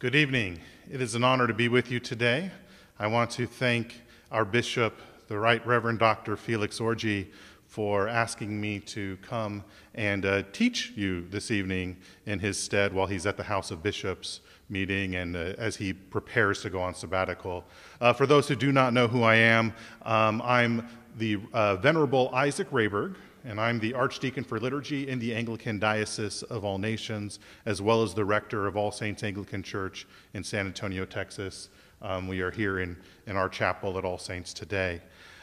Good evening. It is an honor to be with you today. I want to thank our bishop, the Right Reverend Dr. Felix Orji, for asking me to come and uh, teach you this evening in his stead while he's at the House of Bishops meeting and uh, as he prepares to go on sabbatical. Uh, for those who do not know who I am, um, I'm the uh, Venerable Isaac Rehberg, and I'm the Archdeacon for Liturgy in the Anglican Diocese of All Nations, as well as the Rector of All Saints Anglican Church in San Antonio, Texas. Um, we are here in, in our chapel at All Saints today.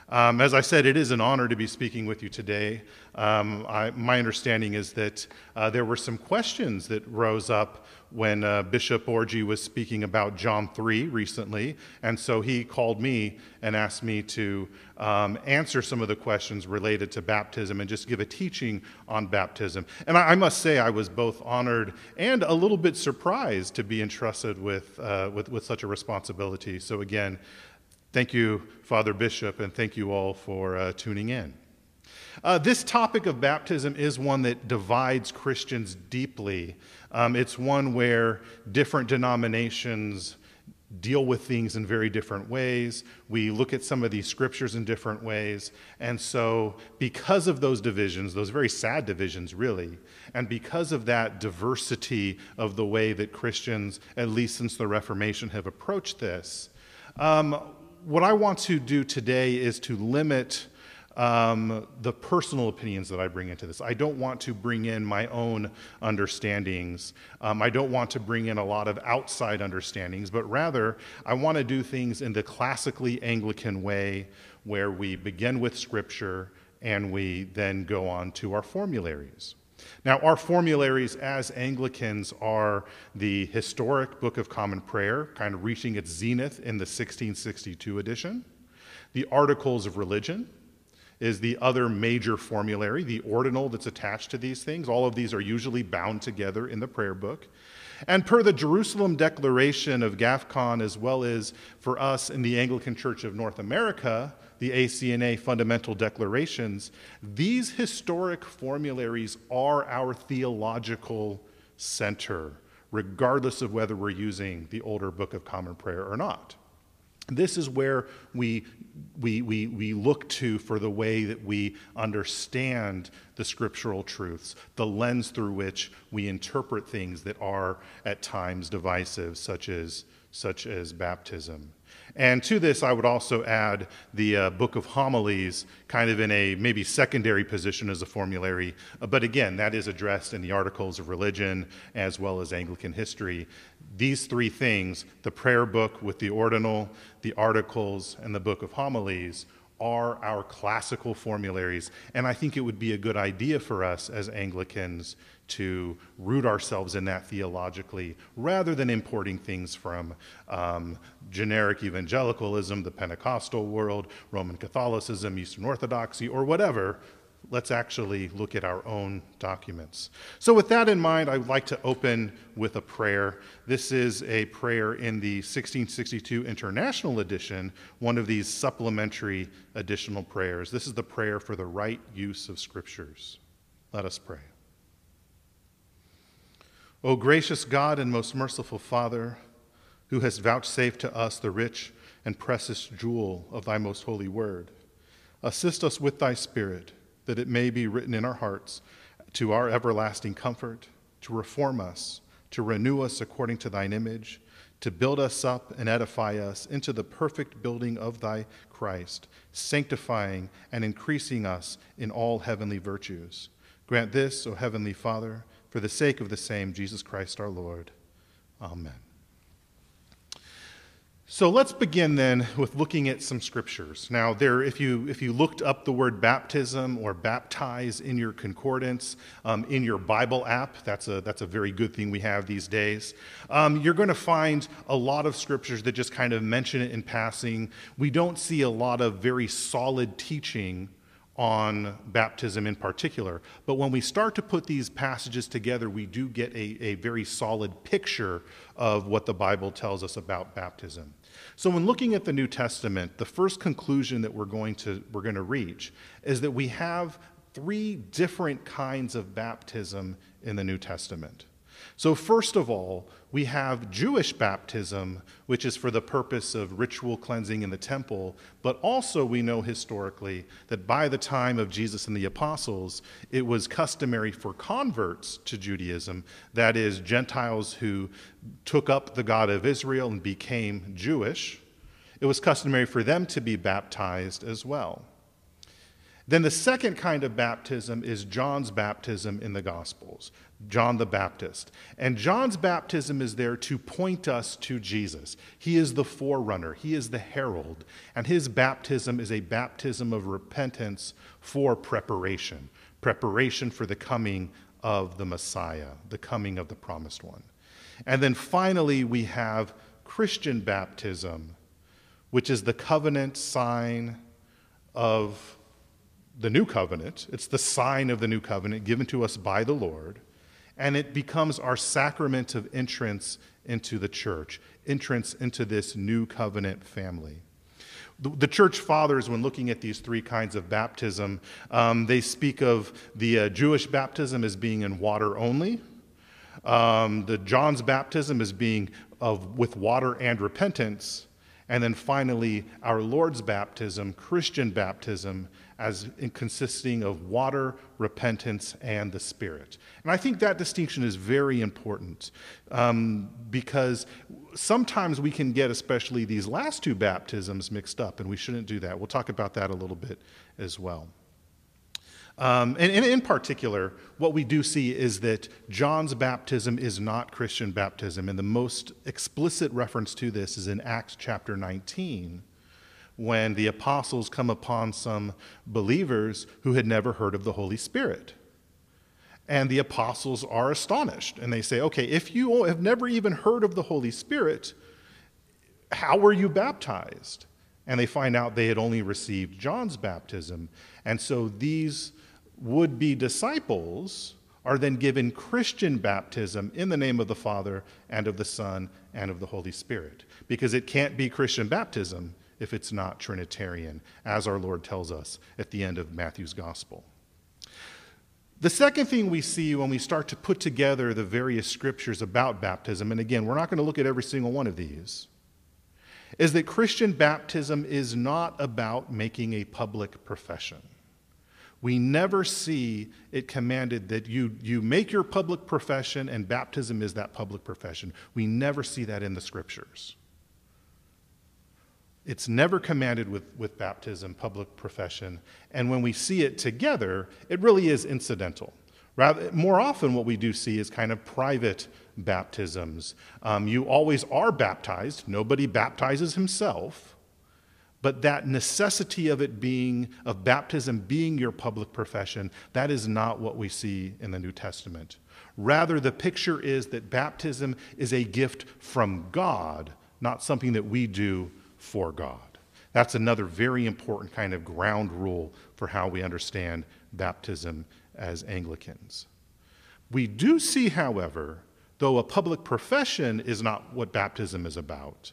Um, as I said, it is an honor to be speaking with you today. Um, I, my understanding is that uh, there were some questions that rose up when uh, Bishop Orji was speaking about John 3 recently, and so he called me and asked me to um, answer some of the questions related to baptism and just give a teaching on baptism. And I, I must say, I was both honored and a little bit surprised to be entrusted with, uh, with, with such a responsibility. So, again, Thank you, Father Bishop, and thank you all for uh, tuning in. Uh, this topic of baptism is one that divides Christians deeply. Um, it's one where different denominations deal with things in very different ways. We look at some of these scriptures in different ways. And so, because of those divisions, those very sad divisions, really, and because of that diversity of the way that Christians, at least since the Reformation, have approached this, um, what I want to do today is to limit um, the personal opinions that I bring into this. I don't want to bring in my own understandings. Um, I don't want to bring in a lot of outside understandings, but rather, I want to do things in the classically Anglican way where we begin with Scripture and we then go on to our formularies. Now, our formularies as Anglicans are the historic Book of Common Prayer, kind of reaching its zenith in the 1662 edition. The Articles of Religion is the other major formulary, the ordinal that's attached to these things. All of these are usually bound together in the prayer book. And per the Jerusalem Declaration of GAFCON, as well as for us in the Anglican Church of North America, the ACNA fundamental declarations, these historic formularies are our theological center, regardless of whether we're using the older Book of Common Prayer or not. This is where we, we, we, we look to for the way that we understand the scriptural truths, the lens through which we interpret things that are at times divisive, such as, such as baptism. And to this, I would also add the uh, Book of Homilies, kind of in a maybe secondary position as a formulary. Uh, but again, that is addressed in the Articles of Religion as well as Anglican history. These three things, the prayer book with the ordinal, the articles, and the Book of Homilies, are our classical formularies. And I think it would be a good idea for us as Anglicans to root ourselves in that theologically rather than importing things from um, generic evangelicalism, the Pentecostal world, Roman Catholicism, Eastern Orthodoxy, or whatever. Let's actually look at our own documents. So, with that in mind, I would like to open with a prayer. This is a prayer in the 1662 International Edition, one of these supplementary additional prayers. This is the prayer for the right use of scriptures. Let us pray. O gracious God and most merciful Father, who hast vouchsafed to us the rich and precious jewel of thy most holy word, assist us with thy Spirit, that it may be written in our hearts to our everlasting comfort, to reform us, to renew us according to thine image, to build us up and edify us into the perfect building of thy Christ, sanctifying and increasing us in all heavenly virtues. Grant this, O heavenly Father for the sake of the same, Jesus Christ our Lord. Amen. So let's begin then with looking at some scriptures. Now, there, if you if you looked up the word baptism or baptize in your concordance um, in your Bible app, that's a that's a very good thing we have these days. Um, you're going to find a lot of scriptures that just kind of mention it in passing. We don't see a lot of very solid teaching on baptism in particular. But when we start to put these passages together, we do get a, a very solid picture of what the Bible tells us about baptism. So when looking at the New Testament, the first conclusion that we're going to, we're going to reach is that we have three different kinds of baptism in the New Testament. So, first of all, we have Jewish baptism, which is for the purpose of ritual cleansing in the temple, but also we know historically that by the time of Jesus and the apostles, it was customary for converts to Judaism, that is, Gentiles who took up the God of Israel and became Jewish, it was customary for them to be baptized as well. Then the second kind of baptism is John's baptism in the Gospels, John the Baptist. And John's baptism is there to point us to Jesus. He is the forerunner, he is the herald, and his baptism is a baptism of repentance for preparation, preparation for the coming of the Messiah, the coming of the promised one. And then finally, we have Christian baptism, which is the covenant sign of the new covenant. It's the sign of the new covenant given to us by the Lord. And it becomes our sacrament of entrance into the church, entrance into this new covenant family. The, the church fathers, when looking at these three kinds of baptism, um, they speak of the uh, Jewish baptism as being in water only, um, the John's baptism as being of, with water and repentance, and then finally, our Lord's baptism, Christian baptism, as consisting of water, repentance, and the Spirit. And I think that distinction is very important um, because sometimes we can get, especially these last two baptisms, mixed up, and we shouldn't do that. We'll talk about that a little bit as well. Um, and, and, in particular, what we do see is that John's baptism is not Christian baptism. And the most explicit reference to this is in Acts chapter 19, when the apostles come upon some believers who had never heard of the Holy Spirit. And the apostles are astonished. And they say, okay, if you have never even heard of the Holy Spirit, how were you baptized? And they find out they had only received John's baptism. And so these would be disciples are then given Christian baptism in the name of the Father and of the Son and of the Holy Spirit. Because it can't be Christian baptism if it's not Trinitarian, as our Lord tells us at the end of Matthew's Gospel. The second thing we see when we start to put together the various scriptures about baptism, and again, we're not going to look at every single one of these, is that Christian baptism is not about making a public profession. We never see it commanded that you, you make your public profession and baptism is that public profession. We never see that in the scriptures. It's never commanded with, with baptism, public profession. And when we see it together, it really is incidental. Rather, more often, what we do see is kind of private baptisms. Um, you always are baptized, nobody baptizes himself but that necessity of it being, of baptism being your public profession, that is not what we see in the New Testament. Rather, the picture is that baptism is a gift from God, not something that we do for God. That's another very important kind of ground rule for how we understand baptism as Anglicans. We do see, however, though a public profession is not what baptism is about,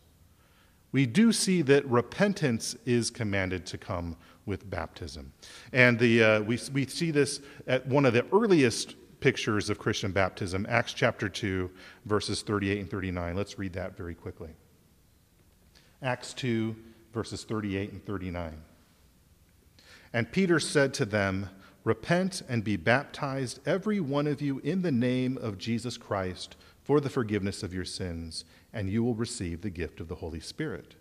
we do see that repentance is commanded to come with baptism. And the, uh, we, we see this at one of the earliest pictures of Christian baptism, Acts chapter 2, verses 38 and 39. Let's read that very quickly. Acts 2, verses 38 and 39. And Peter said to them, Repent and be baptized, every one of you, in the name of Jesus Christ, for the forgiveness of your sins and you will receive the gift of the Holy Spirit.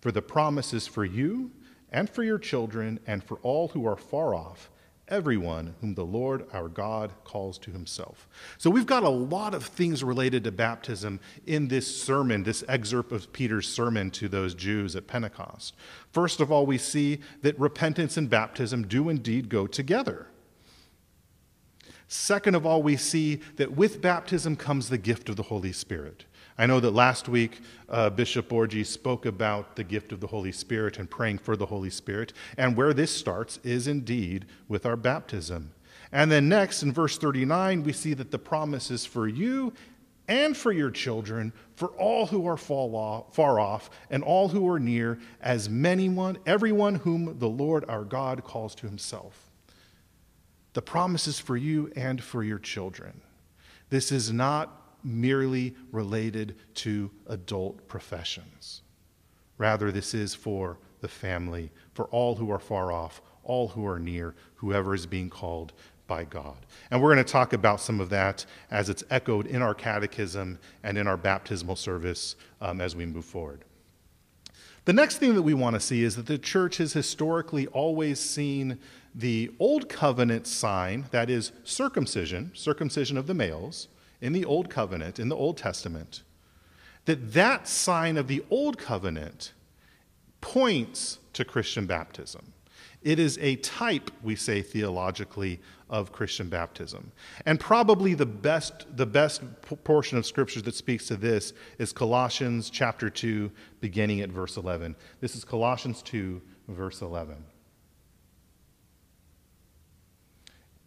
For the promise is for you and for your children and for all who are far off, everyone whom the Lord our God calls to himself. So we've got a lot of things related to baptism in this sermon, this excerpt of Peter's sermon to those Jews at Pentecost. First of all, we see that repentance and baptism do indeed go together. Second of all, we see that with baptism comes the gift of the Holy Spirit. I know that last week uh, Bishop Orji spoke about the gift of the Holy Spirit and praying for the Holy Spirit. And where this starts is indeed with our baptism. And then next, in verse 39, we see that the promise is for you and for your children, for all who are far off and all who are near, as many one, everyone whom the Lord our God calls to himself. The promise is for you and for your children. This is not merely related to adult professions. Rather, this is for the family, for all who are far off, all who are near, whoever is being called by God. And we're going to talk about some of that as it's echoed in our catechism and in our baptismal service um, as we move forward. The next thing that we want to see is that the church has historically always seen the Old Covenant sign, that is circumcision, circumcision of the males, in the Old Covenant, in the Old Testament, that that sign of the Old Covenant points to Christian baptism. It is a type, we say theologically, of Christian baptism. And probably the best, the best portion of scriptures that speaks to this is Colossians chapter 2, beginning at verse 11. This is Colossians 2, verse 11.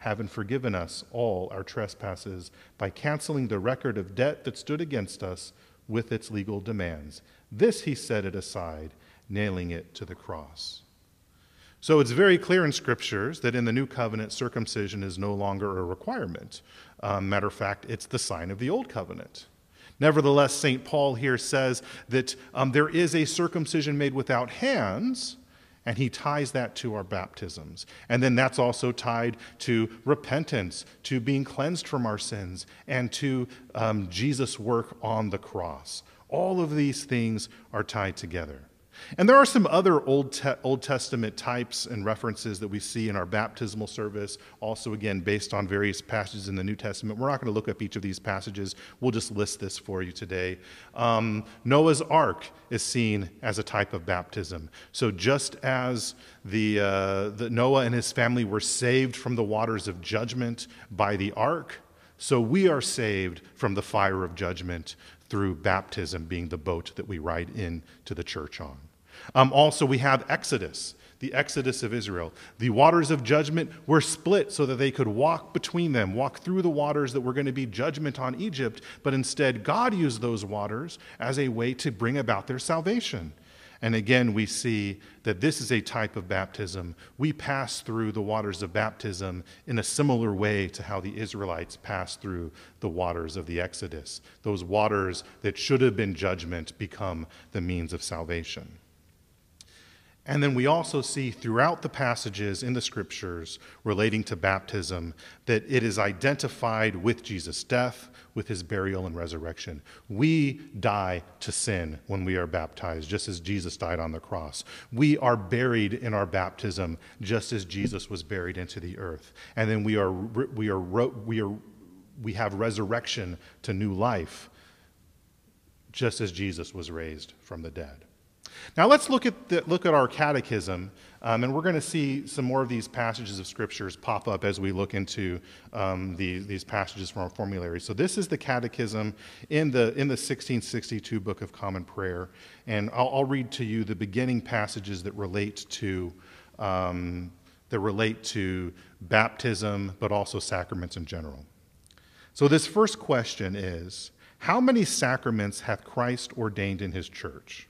having forgiven us all our trespasses by canceling the record of debt that stood against us with its legal demands. This he set it aside, nailing it to the cross. So it's very clear in scriptures that in the new covenant, circumcision is no longer a requirement. Um, matter of fact, it's the sign of the old covenant. Nevertheless, St. Paul here says that um, there is a circumcision made without hands, and he ties that to our baptisms. And then that's also tied to repentance, to being cleansed from our sins, and to um, Jesus' work on the cross. All of these things are tied together. And there are some other Old, Te- Old Testament types and references that we see in our baptismal service, also, again, based on various passages in the New Testament. We're not going to look up each of these passages, we'll just list this for you today. Um, Noah's Ark is seen as a type of baptism. So, just as the, uh, the Noah and his family were saved from the waters of judgment by the ark, so we are saved from the fire of judgment through baptism being the boat that we ride in to the church on. Um, also, we have Exodus, the Exodus of Israel. The waters of judgment were split so that they could walk between them, walk through the waters that were going to be judgment on Egypt, but instead, God used those waters as a way to bring about their salvation. And again, we see that this is a type of baptism. We pass through the waters of baptism in a similar way to how the Israelites passed through the waters of the Exodus. Those waters that should have been judgment become the means of salvation. And then we also see throughout the passages in the scriptures relating to baptism that it is identified with Jesus' death, with his burial and resurrection. We die to sin when we are baptized, just as Jesus died on the cross. We are buried in our baptism, just as Jesus was buried into the earth. And then we are, we are, we are, we have resurrection to new life, just as Jesus was raised from the dead. Now let's look at, the, look at our catechism, um, and we're going to see some more of these passages of scriptures pop up as we look into um, the, these passages from our formulary. So this is the catechism in the, in the 1662 Book of Common Prayer, and I'll, I'll read to you the beginning passages that relate to um, that relate to baptism, but also sacraments in general. So this first question is, how many sacraments hath Christ ordained in his church?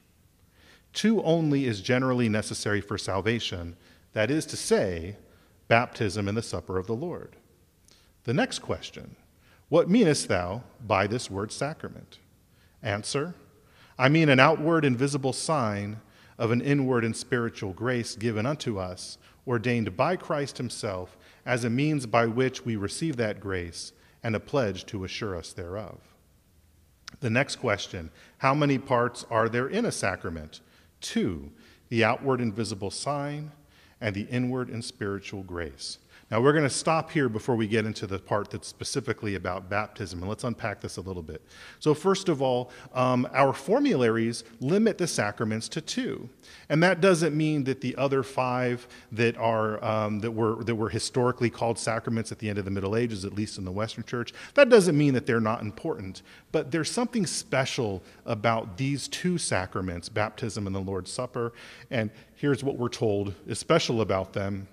Two only is generally necessary for salvation, that is to say, baptism and the supper of the Lord. The next question What meanest thou by this word sacrament? Answer I mean an outward and visible sign of an inward and spiritual grace given unto us, ordained by Christ Himself as a means by which we receive that grace and a pledge to assure us thereof. The next question How many parts are there in a sacrament? Two, the outward and visible sign, and the inward and spiritual grace. Now, we're going to stop here before we get into the part that's specifically about baptism, and let's unpack this a little bit. So, first of all, um, our formularies limit the sacraments to two. And that doesn't mean that the other five that, are, um, that, were, that were historically called sacraments at the end of the Middle Ages, at least in the Western Church, that doesn't mean that they're not important. But there's something special about these two sacraments, baptism and the Lord's Supper. And here's what we're told is special about them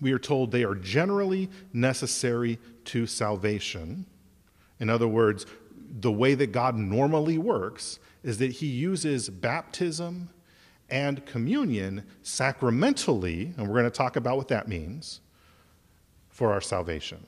we are told they are generally necessary to salvation. In other words, the way that God normally works is that he uses baptism and communion sacramentally, and we're going to talk about what that means, for our salvation.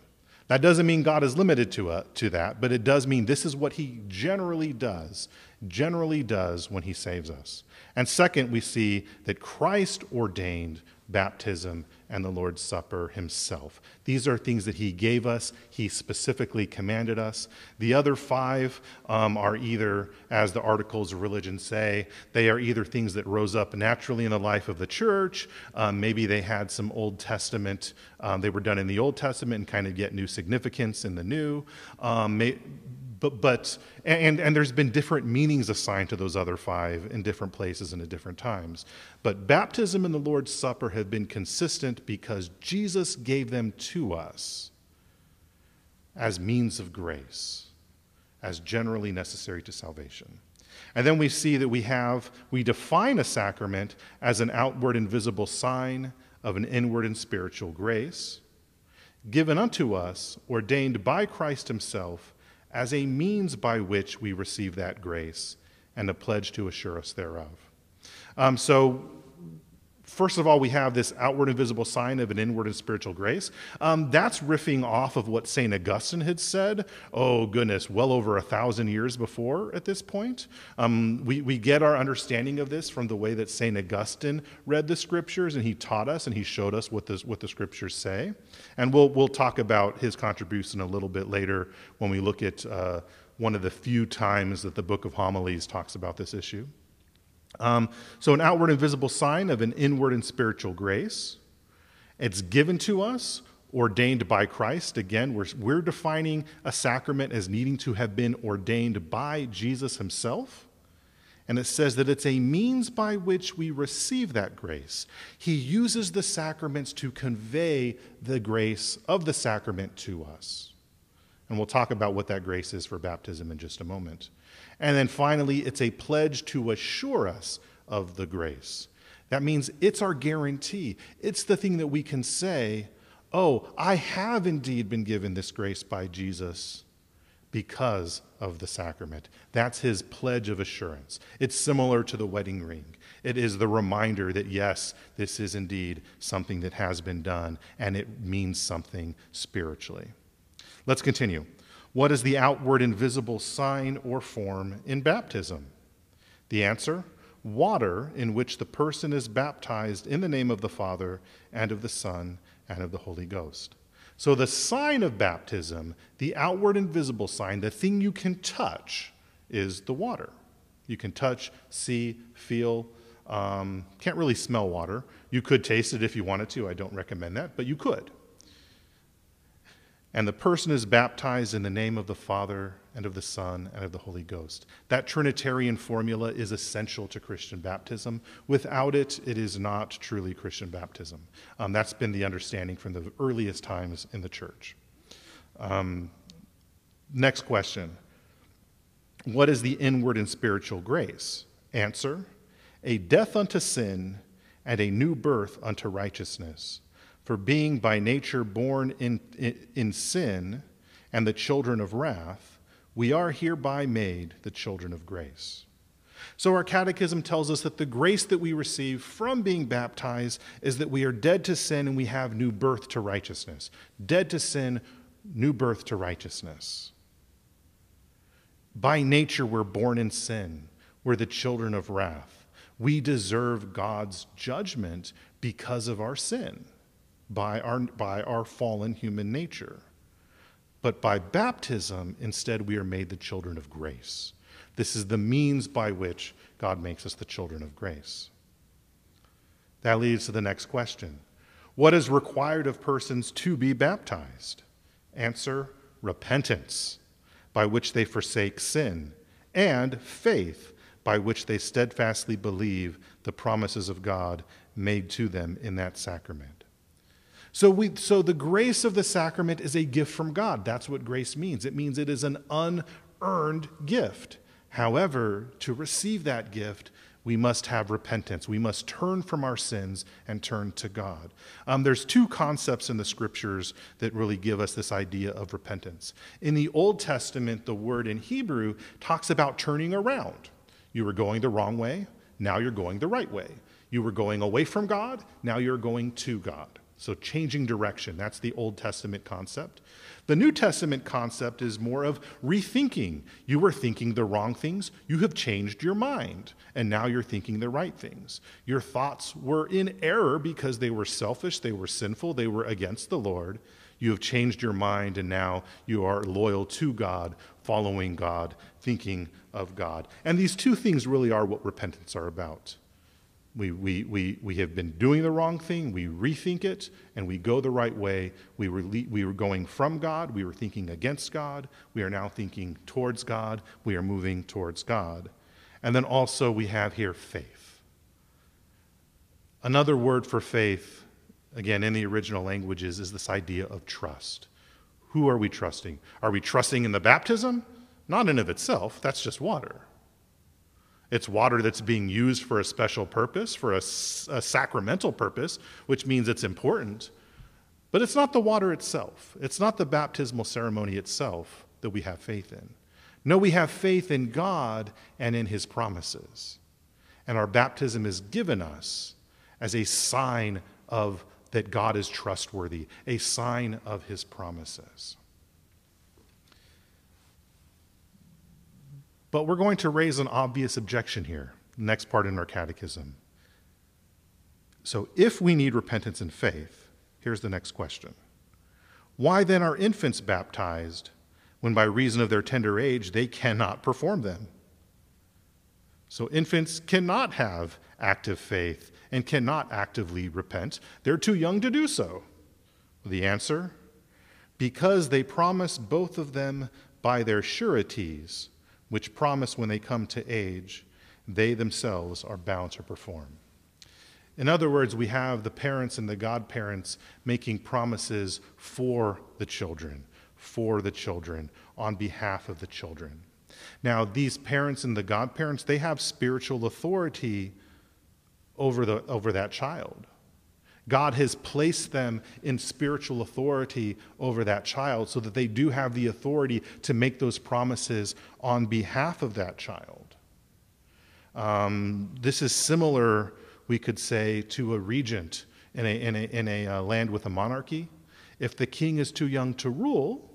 That doesn't mean God is limited to, uh, to that, but it does mean this is what he generally does, generally does when he saves us. And second, we see that Christ ordained baptism and the Lord's Supper himself. These are things that he gave us, he specifically commanded us. The other five um, are either, as the articles of religion say, they are either things that rose up naturally in the life of the church. Um, maybe they had some Old Testament, um, they were done in the Old Testament and kind of get new significance in the New. Um, may, but, but and, and there's been different meanings assigned to those other five in different places and at different times. But baptism and the Lord's Supper have been consistent because Jesus gave them to us as means of grace, as generally necessary to salvation. And then we see that we have, we define a sacrament as an outward and visible sign of an inward and spiritual grace given unto us, ordained by Christ Himself as a means by which we receive that grace and a pledge to assure us thereof. Um, so, first of all, we have this outward and visible sign of an inward and spiritual grace. Um, that's riffing off of what St. Augustine had said, oh goodness, well over a thousand years before at this point. Um, we, we get our understanding of this from the way that St. Augustine read the scriptures and he taught us and he showed us what, this, what the scriptures say. And we'll, we'll talk about his contribution a little bit later when we look at uh, one of the few times that the book of homilies talks about this issue. Um, so, an outward and visible sign of an inward and spiritual grace. It's given to us, ordained by Christ. Again, we're, we're defining a sacrament as needing to have been ordained by Jesus himself. And it says that it's a means by which we receive that grace. He uses the sacraments to convey the grace of the sacrament to us. And we'll talk about what that grace is for baptism in just a moment. And then finally, it's a pledge to assure us of the grace. That means it's our guarantee. It's the thing that we can say, oh, I have indeed been given this grace by Jesus because of the sacrament. That's his pledge of assurance. It's similar to the wedding ring. It is the reminder that, yes, this is indeed something that has been done, and it means something spiritually. Let's continue. What is the outward and visible sign or form in baptism? The answer water in which the person is baptized in the name of the Father and of the Son and of the Holy Ghost. So, the sign of baptism, the outward and visible sign, the thing you can touch, is the water. You can touch, see, feel. Um, can't really smell water. You could taste it if you wanted to. I don't recommend that, but you could. And the person is baptized in the name of the Father and of the Son and of the Holy Ghost. That Trinitarian formula is essential to Christian baptism. Without it, it is not truly Christian baptism. Um, that's been the understanding from the earliest times in the church. Um, next question What is the inward and spiritual grace? Answer A death unto sin and a new birth unto righteousness. For being by nature born in, in, in sin and the children of wrath, we are hereby made the children of grace. So, our catechism tells us that the grace that we receive from being baptized is that we are dead to sin and we have new birth to righteousness. Dead to sin, new birth to righteousness. By nature, we're born in sin, we're the children of wrath. We deserve God's judgment because of our sin, by our, by our fallen human nature. But by baptism, instead, we are made the children of grace. This is the means by which God makes us the children of grace. That leads to the next question What is required of persons to be baptized? Answer repentance, by which they forsake sin, and faith, by which they steadfastly believe the promises of God made to them in that sacrament. So, we, so the grace of the sacrament is a gift from God. That's what grace means. It means it is an unearned gift. However, to receive that gift, we must have repentance. We must turn from our sins and turn to God. Um, there's two concepts in the scriptures that really give us this idea of repentance. In the Old Testament, the word in Hebrew talks about turning around. You were going the wrong way, now you're going the right way. You were going away from God, now you're going to God. So, changing direction, that's the Old Testament concept. The New Testament concept is more of rethinking. You were thinking the wrong things, you have changed your mind, and now you're thinking the right things. Your thoughts were in error because they were selfish, they were sinful, they were against the Lord. You have changed your mind, and now you are loyal to God, following God, thinking of God. And these two things really are what repentance are about. We, we, we, we have been doing the wrong thing, we rethink it, and we go the right way. We were, we were going from God, we were thinking against God, we are now thinking towards God, we are moving towards God. And then also we have here faith. Another word for faith, again, in the original languages, is this idea of trust. Who are we trusting? Are we trusting in the baptism? Not in of itself, that's just water. It's water that's being used for a special purpose, for a, a, sacramental purpose, which means it's important. But it's not the water itself, it's not the baptismal ceremony itself that we have faith in. No, we have faith in God and in His promises. And our baptism is given us as a sign of that God is trustworthy, a sign of His promises. But we're going to raise an obvious objection here, next part in our catechism. So, if we need repentance and faith, here's the next question Why then are infants baptized when, by reason of their tender age, they cannot perform them? So, infants cannot have active faith and cannot actively repent. They're too young to do so. The answer because they promise both of them by their sureties which promise when they come to age, they themselves are bound to perform. In other words, we have the parents and the godparents making promises for the children, for the children, on behalf of the children. Now, these parents and the godparents, they have spiritual authority over, the, over that child. God has placed them in spiritual authority over that child so that they do have the authority to make those promises on behalf of that child. Um, this is similar, we could say, to a regent in a, in a, in a uh, land with a monarchy. If the king is too young to rule,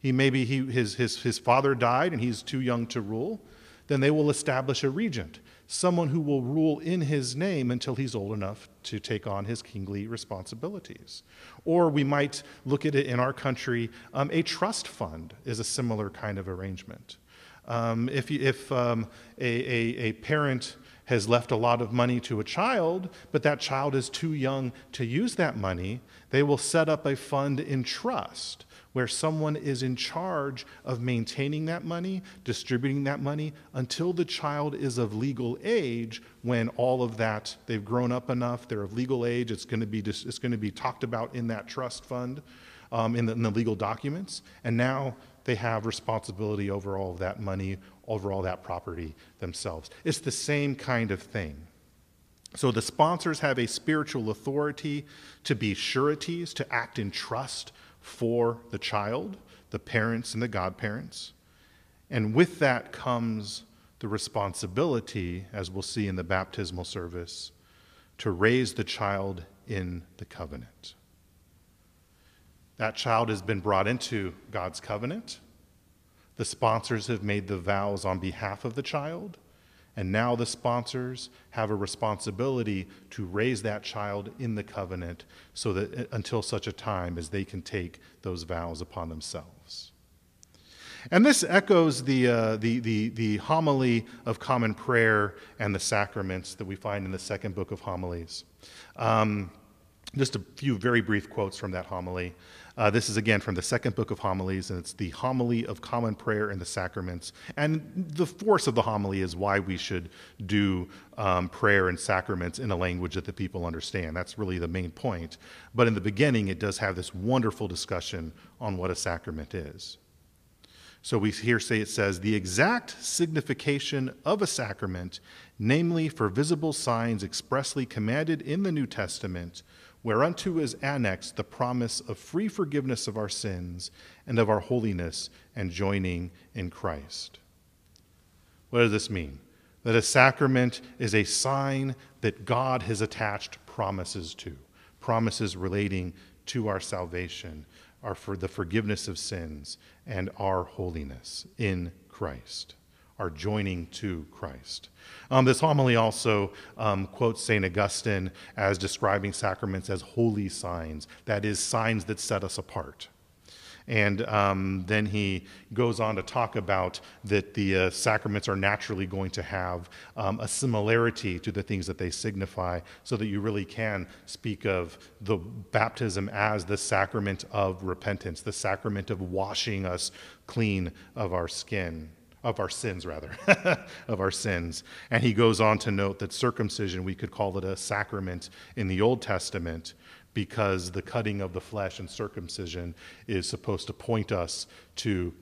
he maybe he, his, his, his father died and he's too young to rule, then they will establish a regent someone who will rule in his name until he's old enough to take on his kingly responsibilities. Or we might look at it in our country, um, a trust fund is a similar kind of arrangement. Um, if if um, a, a, a parent has left a lot of money to a child, but that child is too young to use that money, they will set up a fund in trust where someone is in charge of maintaining that money, distributing that money until the child is of legal age when all of that they've grown up enough, they're of legal age, it's going to be it's going to be talked about in that trust fund um, in, the, in the legal documents, and now they have responsibility over all of that money, over all that property themselves. It's the same kind of thing. So the sponsors have a spiritual authority to be sureties, to act in trust for the child, the parents, and the godparents. And with that comes the responsibility, as we'll see in the baptismal service, to raise the child in the covenant. That child has been brought into God's covenant. The sponsors have made the vows on behalf of the child. And now the sponsors have a responsibility to raise that child in the covenant so that uh, until such a time as they can take those vows upon themselves. And this echoes the, uh, the, the, the homily of common prayer and the sacraments that we find in the second book of homilies. Um, Just a few very brief quotes from that homily. Uh, this is again from the second book of homilies, and it's the homily of common prayer and the sacraments. And the force of the homily is why we should do um, prayer and sacraments in a language that the people understand. That's really the main point. But in the beginning, it does have this wonderful discussion on what a sacrament is. So we here say it says, the exact signification of a sacrament, namely for visible signs expressly commanded in the New Testament whereunto is annexed the promise of free forgiveness of our sins and of our holiness and joining in Christ. What does this mean? That a sacrament is a sign that God has attached promises to, promises relating to our salvation, our for the forgiveness of sins, and our holiness in Christ are joining to Christ. Um, this homily also um, quotes St. Augustine as describing sacraments as holy signs, that is, signs that set us apart. And um, then he goes on to talk about that the uh, sacraments are naturally going to have um, a similarity to the things that they signify, so that you really can speak of the baptism as the sacrament of repentance, the sacrament of washing us clean of our skin of our sins, rather, of our sins. And he goes on to note that circumcision, we could call it a sacrament in the Old Testament because the cutting of the flesh and circumcision is supposed to point us to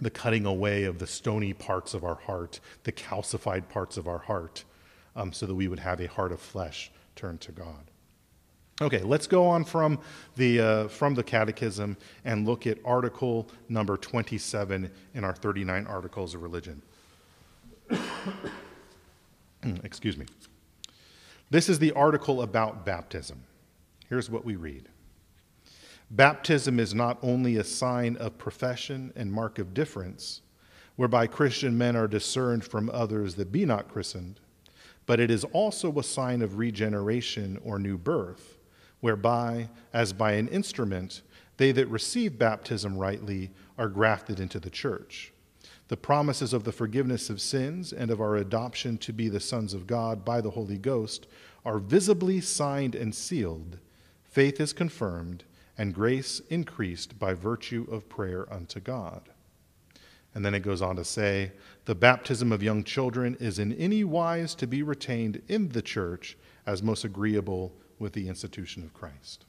the cutting away of the stony parts of our heart, the calcified parts of our heart, um, so that we would have a heart of flesh turned to God. Okay, let's go on from the, uh, from the Catechism and look at article number 27 in our 39 Articles of Religion. Excuse me. This is the article about baptism. Here's what we read Baptism is not only a sign of profession and mark of difference, whereby Christian men are discerned from others that be not christened, but it is also a sign of regeneration or new birth whereby, as by an instrument, they that receive baptism rightly are grafted into the church. The promises of the forgiveness of sins and of our adoption to be the sons of God by the Holy Ghost are visibly signed and sealed. Faith is confirmed, and grace increased by virtue of prayer unto God. And then it goes on to say, the baptism of young children is in any wise to be retained in the church as most agreeable with the institution of Christ.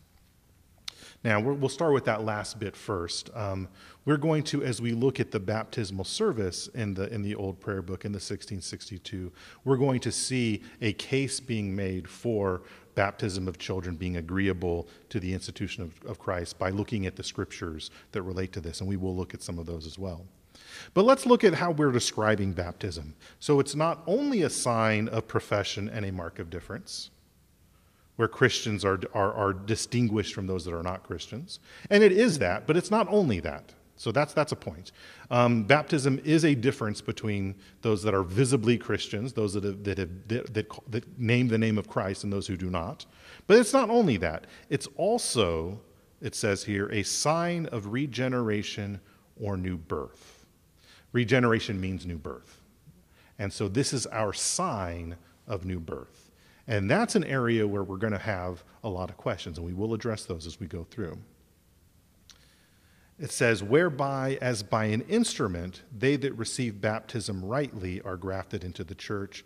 Now, we will start with that last bit first. Um, we're going to, as we look at the baptismal service in the, in the Old Prayer Book in the 1662, we're going to see a case being made for baptism of children being agreeable to the institution of, of Christ by looking at the scriptures that relate to this, and we will look at some of those as well. But let's look at how we're describing baptism. So it's not only a sign of profession and a mark of difference where Christians are, are, are distinguished from those that are not Christians. And it is that, but it's not only that. So that's, that's a point. Um, baptism is a difference between those that are visibly Christians, those that, have, that, have, that, that, that name the name of Christ, and those who do not. But it's not only that, it's also, it says here, a sign of regeneration or new birth. Regeneration means new birth. And so this is our sign of new birth. And that's an area where we're going to have a lot of questions, and we will address those as we go through. It says, whereby, as by an instrument, they that receive baptism rightly are grafted into the church,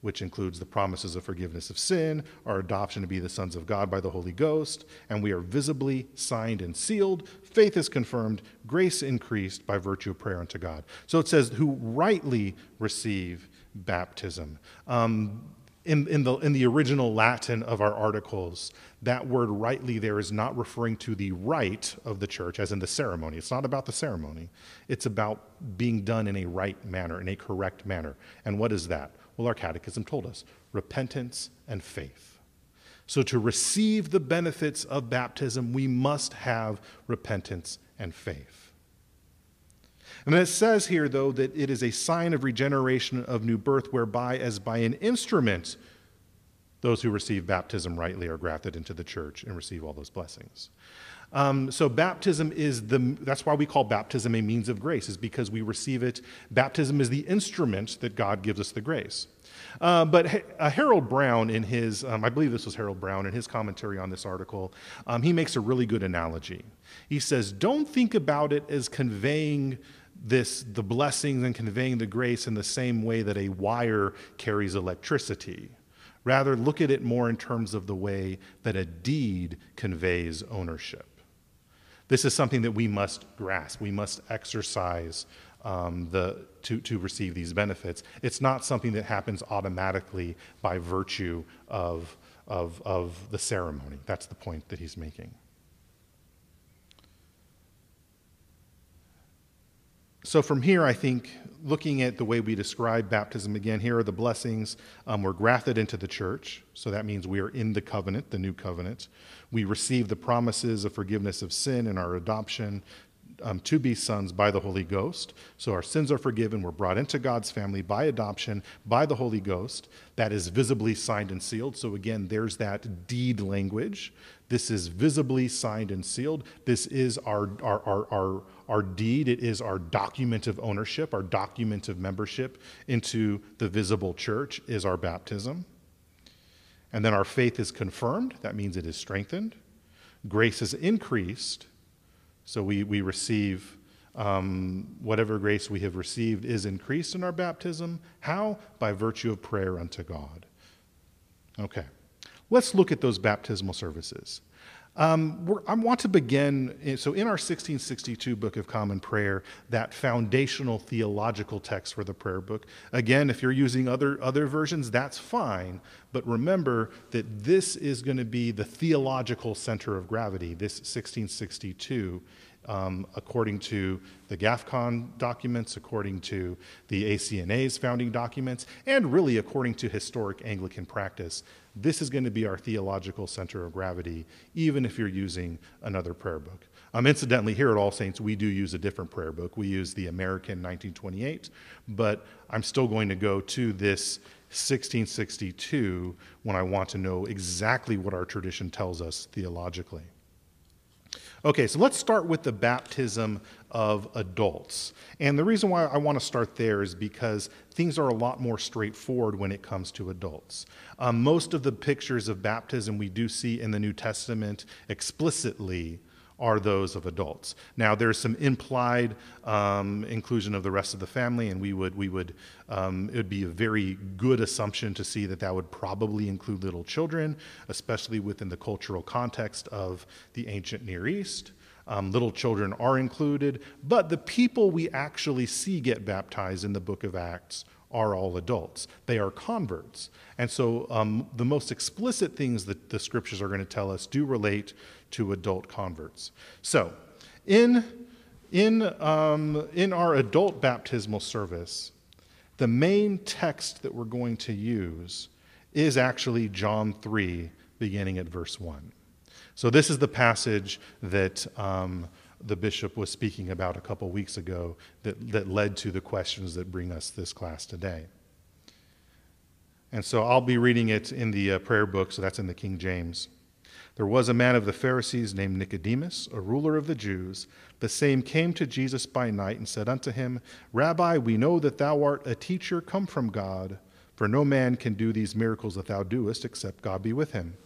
which includes the promises of forgiveness of sin, our adoption to be the sons of God by the Holy Ghost, and we are visibly signed and sealed. Faith is confirmed, grace increased by virtue of prayer unto God. So it says, who rightly receive baptism. Um, in, in, the, in the original Latin of our articles, that word rightly there is not referring to the rite of the church, as in the ceremony. It's not about the ceremony, it's about being done in a right manner, in a correct manner. And what is that? Well, our catechism told us repentance and faith. So, to receive the benefits of baptism, we must have repentance and faith. And it says here, though, that it is a sign of regeneration of new birth, whereby, as by an instrument, those who receive baptism rightly are grafted into the church and receive all those blessings. Um, so baptism is the, that's why we call baptism a means of grace, is because we receive it. Baptism is the instrument that God gives us the grace. Uh, but uh, Harold Browne, in his, um, I believe this was Harold Browne, in his commentary on this article, um, he makes a really good analogy. He says, Don't think about it as conveying this, the blessings and conveying the grace in the same way that a wire carries electricity. Rather, look at it more in terms of the way that a deed conveys ownership. This is something that we must grasp. We must exercise um, the, to, to receive these benefits. It's not something that happens automatically by virtue of, of, of the ceremony. That's the point that he's making. So, from here, I think looking at the way we describe baptism again, here are the blessings. Um, we're grafted into the church, so that means we are in the covenant, the new covenant. We receive the promises of forgiveness of sin and our adoption um, to be sons by the Holy Ghost. So our sins are forgiven. We're brought into God's family by adoption by the Holy Ghost. That is visibly signed and sealed. So again, there's that deed language. This is visibly signed and sealed. This is our, our, our, our, our deed. It is our document of ownership, our document of membership into the visible church is our baptism. And then our faith is confirmed. That means it is strengthened. Grace is increased so we, we receive um, whatever grace we have received is increased in our baptism. How? By virtue of prayer unto God. Okay, let's look at those baptismal services. Um, I want to begin, so in our 1662 Book of Common Prayer, that foundational theological text for the prayer book. Again, if you're using other, other versions, that's fine, but remember that this is going to be the theological center of gravity, this 1662 um, according to the GAFCON documents, according to the ACNA's founding documents, and really according to historic Anglican practice. This is going to be our theological center of gravity, even if you're using another prayer book. Um, incidentally, here at All Saints, we do use a different prayer book. We use the American 1928, but I'm still going to go to this 1662 when I want to know exactly what our tradition tells us theologically. Okay, so let's start with the baptism of adults. And the reason why I want to start there is because things are a lot more straightforward when it comes to adults. Um, most of the pictures of baptism we do see in the New Testament explicitly are those of adults. Now, there's some implied um, inclusion of the rest of the family, and we would, we would, um, it would be a very good assumption to see that that would probably include little children, especially within the cultural context of the ancient Near East. Um, little children are included, but the people we actually see get baptized in the book of Acts are all adults. They are converts. And so um, the most explicit things that the scriptures are going to tell us do relate to adult converts. So, in, in, um, in our adult baptismal service, the main text that we're going to use is actually John 3, beginning at verse 1. So, this is the passage that um, the bishop was speaking about a couple weeks ago that, that led to the questions that bring us this class today. And so I'll be reading it in the uh, prayer book, so that's in the King James. There was a man of the Pharisees named Nicodemus, a ruler of the Jews. The same came to Jesus by night and said unto him, Rabbi, we know that thou art a teacher come from God, for no man can do these miracles that thou doest except God be with him.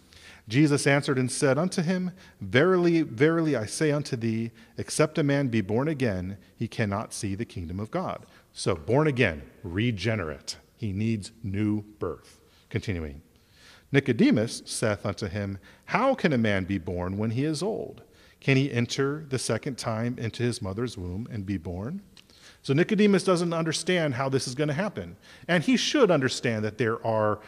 Jesus answered and said unto him, Verily, verily, I say unto thee, except a man be born again, he cannot see the kingdom of God. So, born again, regenerate. He needs new birth. Continuing. Nicodemus saith unto him, How can a man be born when he is old? Can he enter the second time into his mother's womb and be born? So Nicodemus doesn't understand how this is going to happen. And he should understand that there are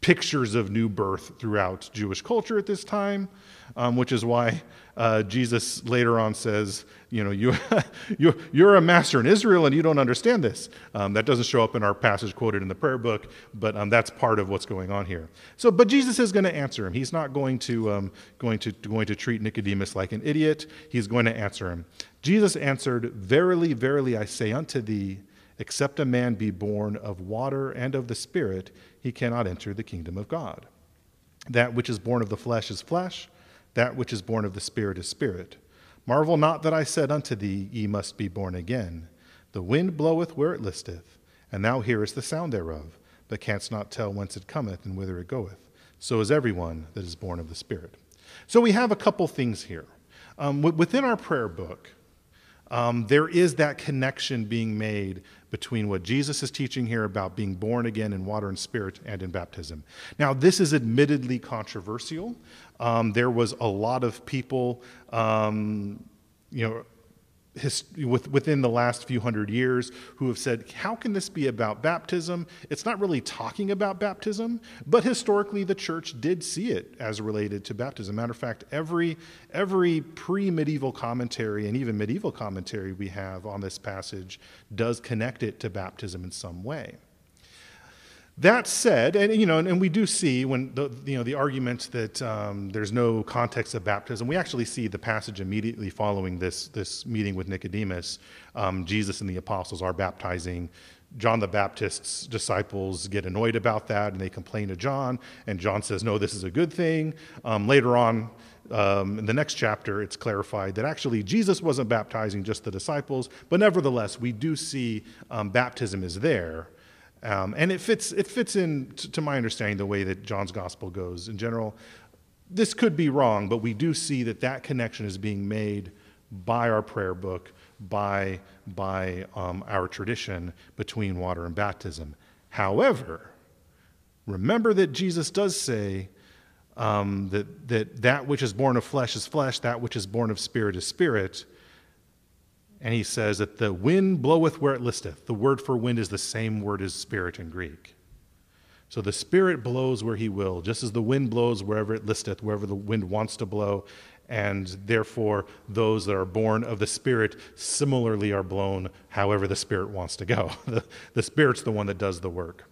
pictures of new birth throughout Jewish culture at this time, um, which is why uh, Jesus later on says, you know, you, you, you're a master in Israel and you don't understand this. Um, that doesn't show up in our passage quoted in the prayer book, but um, that's part of what's going on here. So, but Jesus is going to answer him. He's not going to, um, going, to, going to treat Nicodemus like an idiot. He's going to answer him. Jesus answered, Verily, verily, I say unto thee, except a man be born of water and of the Spirit, he cannot enter the kingdom of God. That which is born of the flesh is flesh, That which is born of the Spirit is spirit. Marvel not that I said unto thee, Ye must be born again. The wind bloweth where it listeth, and thou hearest the sound thereof, but canst not tell whence it cometh and whither it goeth. So is everyone that is born of the Spirit. So we have a couple things here. Um, within our prayer book, um, there is that connection being made between what Jesus is teaching here about being born again in water and spirit and in baptism. Now, this is admittedly controversial. Um, there was a lot of people, um, you know, his, with, within the last few hundred years who have said, How can this be about baptism? It's not really talking about baptism, but historically the church did see it as related to baptism. Matter of fact, every, every pre medieval commentary and even medieval commentary we have on this passage does connect it to baptism in some way. That said, and you know, and, and, we do see when the you know the argument that um, there's no context of baptism. We actually see the passage immediately following this this meeting with Nicodemus. Um, Jesus and the apostles are baptizing. John the Baptist's disciples get annoyed about that, and they complain to John. And John says, "No, this is a good thing." Um, later on, um, in the next chapter, it's clarified that actually Jesus wasn't baptizing just the disciples, but nevertheless, we do see um, baptism is there. Um, and it fits, it fits in, t- to my understanding, the way that John's gospel goes. In general, this could be wrong, but we do see that that connection is being made by our prayer book, by, by um, our tradition between water and baptism. However, remember that Jesus does say um, that, that that which is born of flesh is flesh, that which is born of spirit is spirit. And he says that the wind bloweth where it listeth. The word for wind is the same word as spirit in Greek. So the spirit blows where he will, just as the wind blows wherever it listeth, wherever the wind wants to blow. And therefore, those that are born of the Spirit similarly are blown however the Spirit wants to go. The, the Spirit's the one that does the work.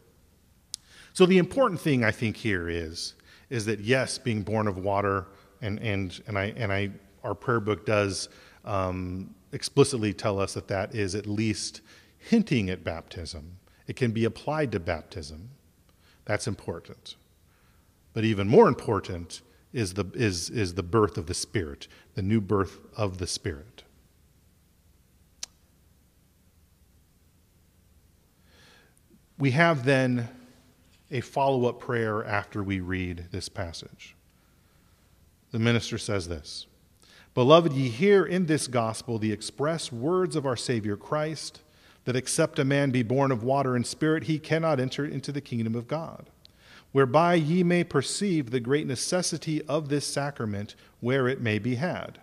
So the important thing I think here is, is that yes, being born of water, and, and, and, I, and I, our prayer book does um, explicitly tell us that that is at least hinting at baptism. It can be applied to baptism. That's important. But even more important is the, is, is the birth of the Spirit, the new birth of the Spirit. We have then a follow up prayer after we read this passage. The minister says this Beloved, ye hear in this gospel the express words of our Savior Christ, that except a man be born of water and spirit, he cannot enter into the kingdom of God. Whereby ye may perceive the great necessity of this sacrament where it may be had.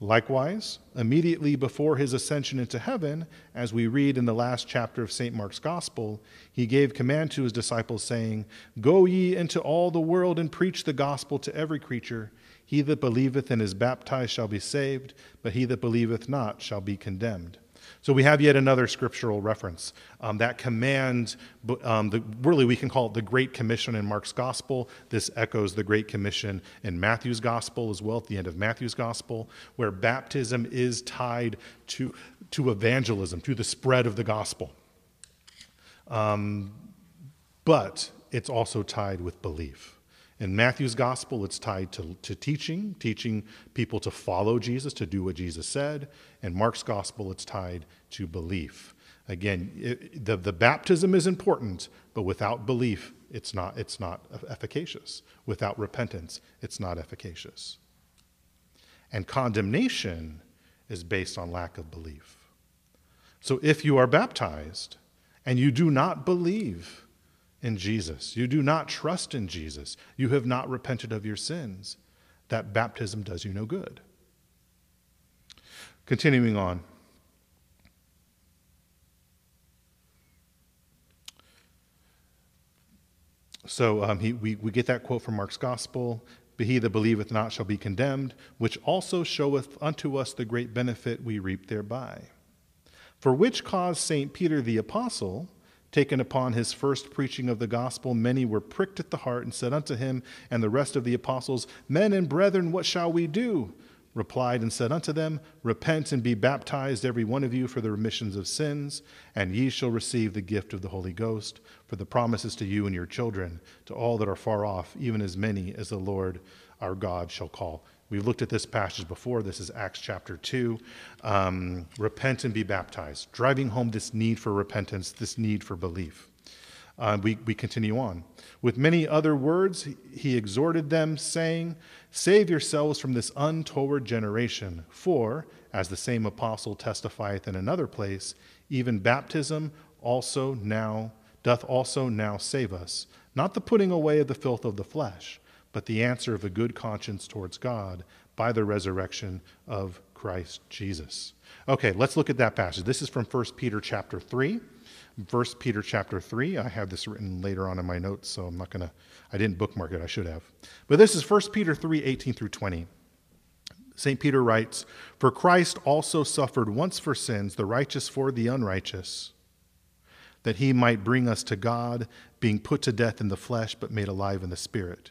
Likewise, immediately before his ascension into heaven, as we read in the last chapter of St. Mark's Gospel, he gave command to his disciples, saying, Go ye into all the world and preach the gospel to every creature. He that believeth and is baptized shall be saved, but he that believeth not shall be condemned. So we have yet another scriptural reference. Um, that command, um, the, really, we can call it the Great Commission in Mark's Gospel. This echoes the Great Commission in Matthew's Gospel as well, at the end of Matthew's Gospel, where baptism is tied to, to evangelism, to the spread of the gospel. Um, but it's also tied with belief. In Matthew's gospel, it's tied to, to teaching, teaching people to follow Jesus, to do what Jesus said. In Mark's gospel, it's tied to belief. Again, it, the, the baptism is important, but without belief, it's not, it's not efficacious. Without repentance, it's not efficacious. And condemnation is based on lack of belief. So if you are baptized and you do not believe, in Jesus, you do not trust in Jesus, you have not repented of your sins, that baptism does you no good. Continuing on. So um, he, we, we get that quote from Mark's Gospel But he that believeth not shall be condemned, which also showeth unto us the great benefit we reap thereby. For which cause St. Peter the Apostle, taken upon his first preaching of the gospel, many were pricked at the heart and said unto him and the rest of the apostles, Men and brethren, what shall we do? replied and said unto them, Repent and be baptized, every one of you, for the remissions of sins, and ye shall receive the gift of the Holy Ghost. For the promises to you and your children, to all that are far off, even as many as the Lord our God shall call. We've looked at this passage before. This is Acts chapter 2. Um, repent and be baptized, driving home this need for repentance, this need for belief. Uh, we, we continue on. With many other words, he exhorted them, saying, Save yourselves from this untoward generation. For, as the same apostle testifieth in another place, even baptism also now doth also now save us, not the putting away of the filth of the flesh, but the answer of a good conscience towards God by the resurrection of Christ Jesus. Okay, let's look at that passage. This is from 1 Peter chapter 3. 1 Peter chapter 3. I have this written later on in my notes, so I'm not going to, I didn't bookmark it, I should have. But this is 1 Peter 3 18 through 20. St. Peter writes, For Christ also suffered once for sins, the righteous for the unrighteous, that he might bring us to God, being put to death in the flesh, but made alive in the spirit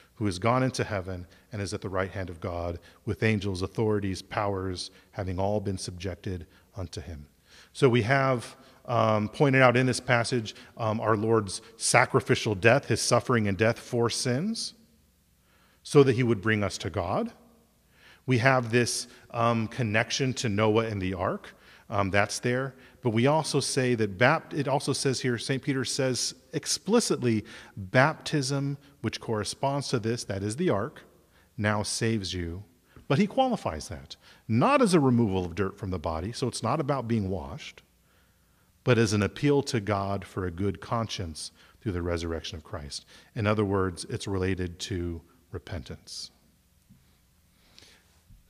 who has gone into heaven and is at the right hand of God, with angels, authorities, powers, having all been subjected unto him. So we have um, pointed out in this passage um, our Lord's sacrificial death, his suffering and death for sins, so that he would bring us to God. We have this um, connection to Noah and the ark. Um, that's there. But we also say that bapt- it also says here, St. Peter says explicitly, baptism, which corresponds to this, that is the ark, now saves you. But he qualifies that, not as a removal of dirt from the body, so it's not about being washed, but as an appeal to God for a good conscience through the resurrection of Christ. In other words, it's related to repentance.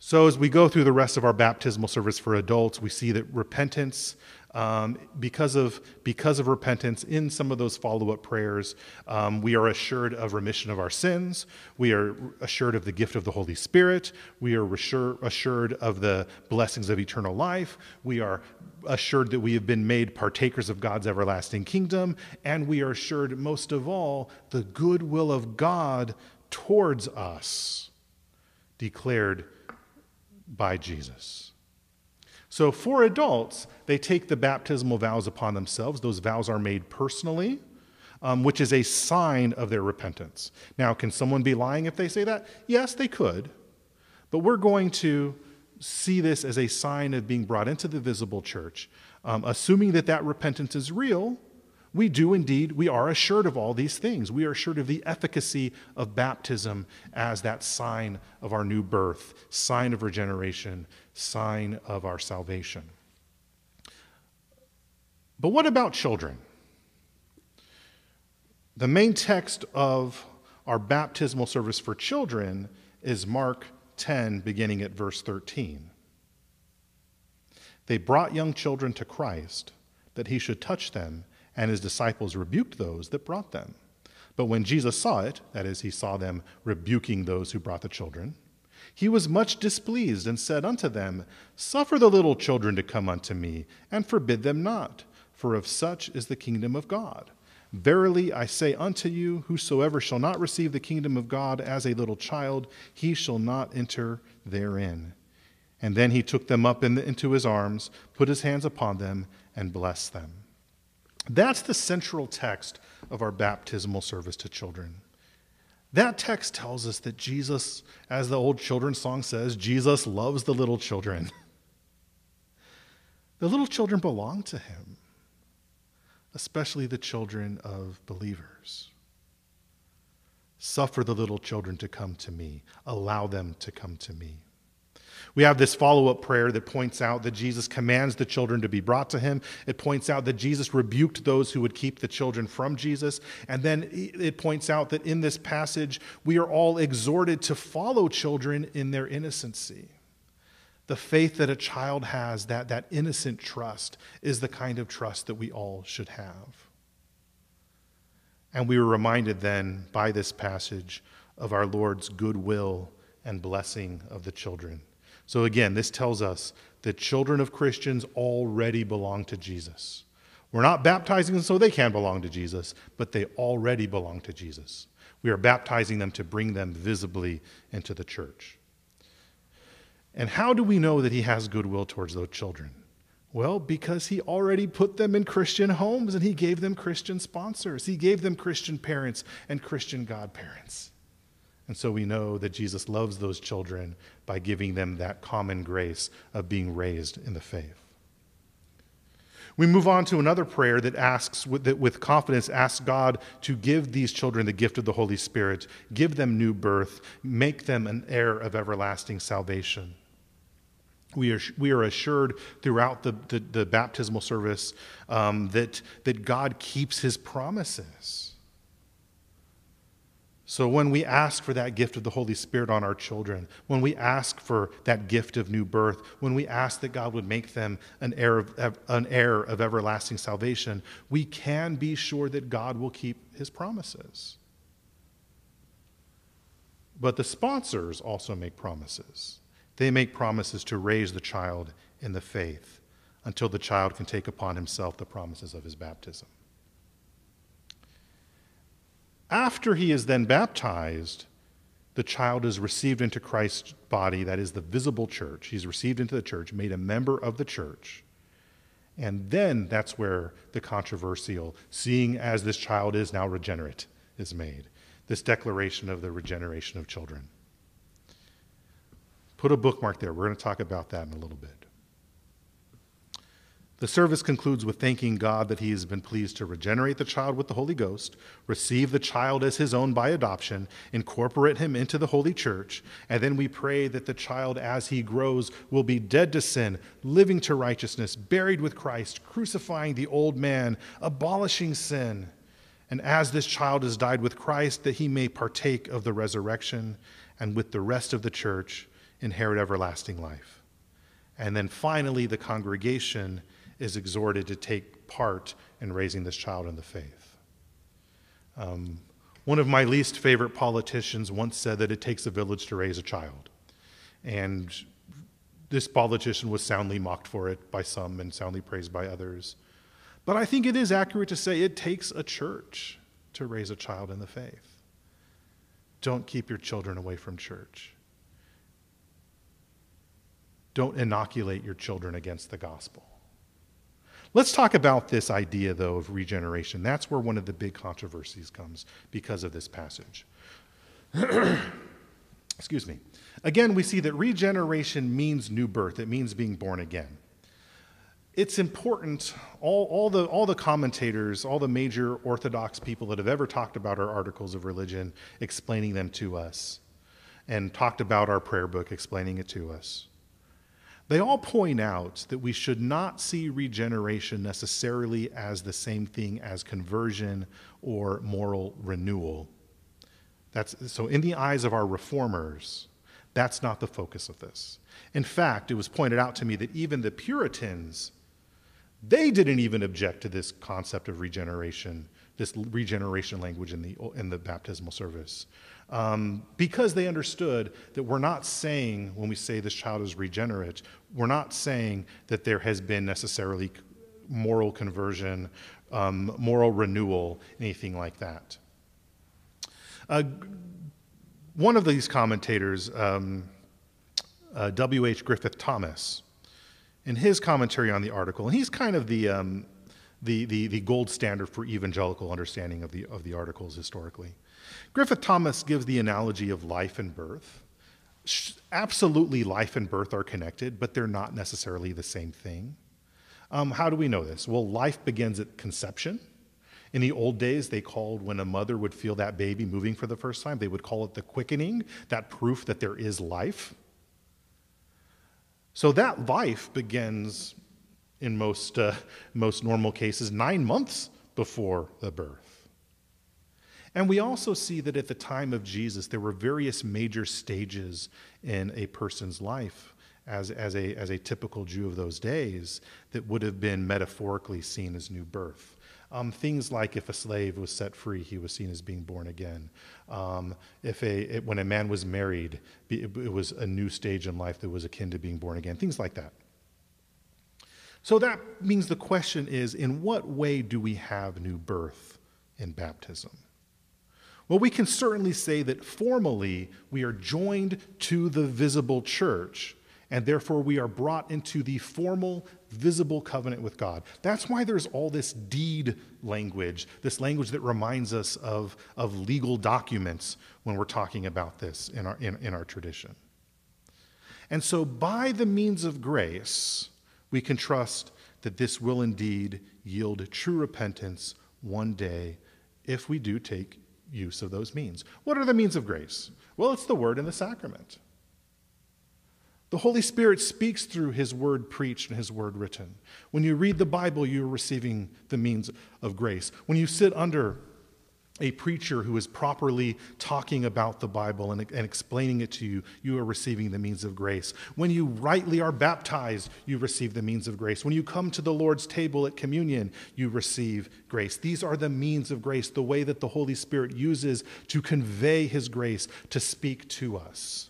So, as we go through the rest of our baptismal service for adults, we see that repentance um, because, of, because of repentance, in some of those follow up prayers, um, we are assured of remission of our sins. We are assured of the gift of the Holy Spirit. We are assured of the blessings of eternal life. We are assured that we have been made partakers of God's everlasting kingdom. And we are assured, most of all, the goodwill of God towards us, declared by Jesus. So for adults, they take the baptismal vows upon themselves. Those vows are made personally, um, which is a sign of their repentance. Now, can someone be lying if they say that? Yes, they could. But we're going to see this as a sign of being brought into the visible church. Um, assuming that that repentance is real, we do indeed, we are assured of all these things. We are assured of the efficacy of baptism as that sign of our new birth, sign of regeneration, sign of our salvation. But what about children? The main text of our baptismal service for children is Mark 10, beginning at verse 13. They brought young children to Christ that he should touch them, and his disciples rebuked those that brought them. But when Jesus saw it, that is, he saw them rebuking those who brought the children, he was much displeased and said unto them, Suffer the little children to come unto me, and forbid them not, for of such is the kingdom of God. Verily I say unto you, whosoever shall not receive the kingdom of God as a little child, he shall not enter therein. And then he took them up in the, into his arms, put his hands upon them, and blessed them. That's the central text of our baptismal service to children. That text tells us that Jesus, as the old children's song says, Jesus loves the little children. the little children belong to him, especially the children of believers. Suffer the little children to come to me, allow them to come to me. We have this follow up prayer that points out that Jesus commands the children to be brought to him. It points out that Jesus rebuked those who would keep the children from Jesus. And then it points out that in this passage, we are all exhorted to follow children in their innocency. The faith that a child has, that, that innocent trust, is the kind of trust that we all should have. And we were reminded then by this passage of our Lord's goodwill and blessing of the children. So again, this tells us that children of Christians already belong to Jesus. We're not baptizing them so they can belong to Jesus, but they already belong to Jesus. We are baptizing them to bring them visibly into the church. And how do we know that he has goodwill towards those children? Well, because he already put them in Christian homes and he gave them Christian sponsors. He gave them Christian parents and Christian godparents. And so we know that Jesus loves those children by giving them that common grace of being raised in the faith. We move on to another prayer that asks, that with confidence, asks God to give these children the gift of the Holy Spirit, give them new birth, make them an heir of everlasting salvation. We are, we are assured throughout the, the, the baptismal service um, that, that God keeps his promises. So, when we ask for that gift of the Holy Spirit on our children, when we ask for that gift of new birth, when we ask that God would make them an heir of, an heir of everlasting salvation, we can be sure that God will keep his promises. But the sponsors also make promises. They make promises to raise the child in the faith until the child can take upon himself the promises of his baptism. After he is then baptized, the child is received into Christ's body, that is the visible church. He's received into the church, made a member of the church. And then that's where the controversial, seeing as this child is now regenerate, is made. This declaration of the regeneration of children. Put a bookmark there. We're going to talk about that in a little bit. The service concludes with thanking God that He has been pleased to regenerate the child with the Holy Ghost, receive the child as His own by adoption, incorporate him into the Holy Church, and then we pray that the child, as he grows, will be dead to sin, living to righteousness, buried with Christ, crucifying the old man, abolishing sin. And as this child has died with Christ, that he may partake of the resurrection and with the rest of the church inherit everlasting life. And then finally, the congregation is exhorted to take part in raising this child in the faith. Um, one of my least favorite politicians once said that it takes a village to raise a child. And this politician was soundly mocked for it by some and soundly praised by others. But I think it is accurate to say it takes a church to raise a child in the faith. Don't keep your children away from church. Don't inoculate your children against the gospel. Let's talk about this idea, though, of regeneration. That's where one of the big controversies comes because of this passage. Excuse me. Again, we see that regeneration means new birth, it means being born again. It's important, all, all, the, all the commentators, all the major Orthodox people that have ever talked about our articles of religion, explaining them to us, and talked about our prayer book, explaining it to us they all point out that we should not see regeneration necessarily as the same thing as conversion or moral renewal. That's, so, in the eyes of our reformers, that's not the focus of this. In fact, it was pointed out to me that even the Puritans, they didn't even object to this concept of regeneration, this regeneration language in the, in the baptismal service um, because they understood that we're not saying, when we say this child is regenerate, we're not saying that there has been necessarily moral conversion, um, moral renewal, anything like that. Uh, one of these commentators, um, uh, W.H. Griffith Thomas, in his commentary on the article, and he's kind of the, um, the, the, the, gold standard for evangelical understanding of the, of the articles historically. Griffith Thomas gives the analogy of life and birth. Absolutely, life and birth are connected, but they're not necessarily the same thing. Um, how do we know this? Well, life begins at conception. In the old days, they called when a mother would feel that baby moving for the first time, they would call it the quickening, that proof that there is life. So that life begins, in most, uh, most normal cases, nine months before the birth. And we also see that at the time of Jesus, there were various major stages in a person's life as, as, a, as a typical Jew of those days that would have been metaphorically seen as new birth. Um, things like if a slave was set free, he was seen as being born again. Um, if a, it, when a man was married, it, it was a new stage in life that was akin to being born again, things like that. So that means the question is in what way do we have new birth in baptism? Well, we can certainly say that formally we are joined to the visible church, and therefore we are brought into the formal, visible covenant with God. That's why there's all this deed language, this language that reminds us of, of legal documents when we're talking about this in our, in, in our tradition. And so, by the means of grace, we can trust that this will indeed yield true repentance one day if we do take use of those means. What are the means of grace? Well, it's the word and the sacrament. The Holy Spirit speaks through His word preached and His word written. When you read the Bible, you're receiving the means of grace. When you sit under a preacher who is properly talking about the Bible and, and, explaining it to you, you are receiving the means of grace. When you rightly are baptized, you receive the means of grace. When you come to the Lord's table at communion, you receive grace. These are the means of grace, the way that the Holy Spirit uses to convey His grace, to speak to us.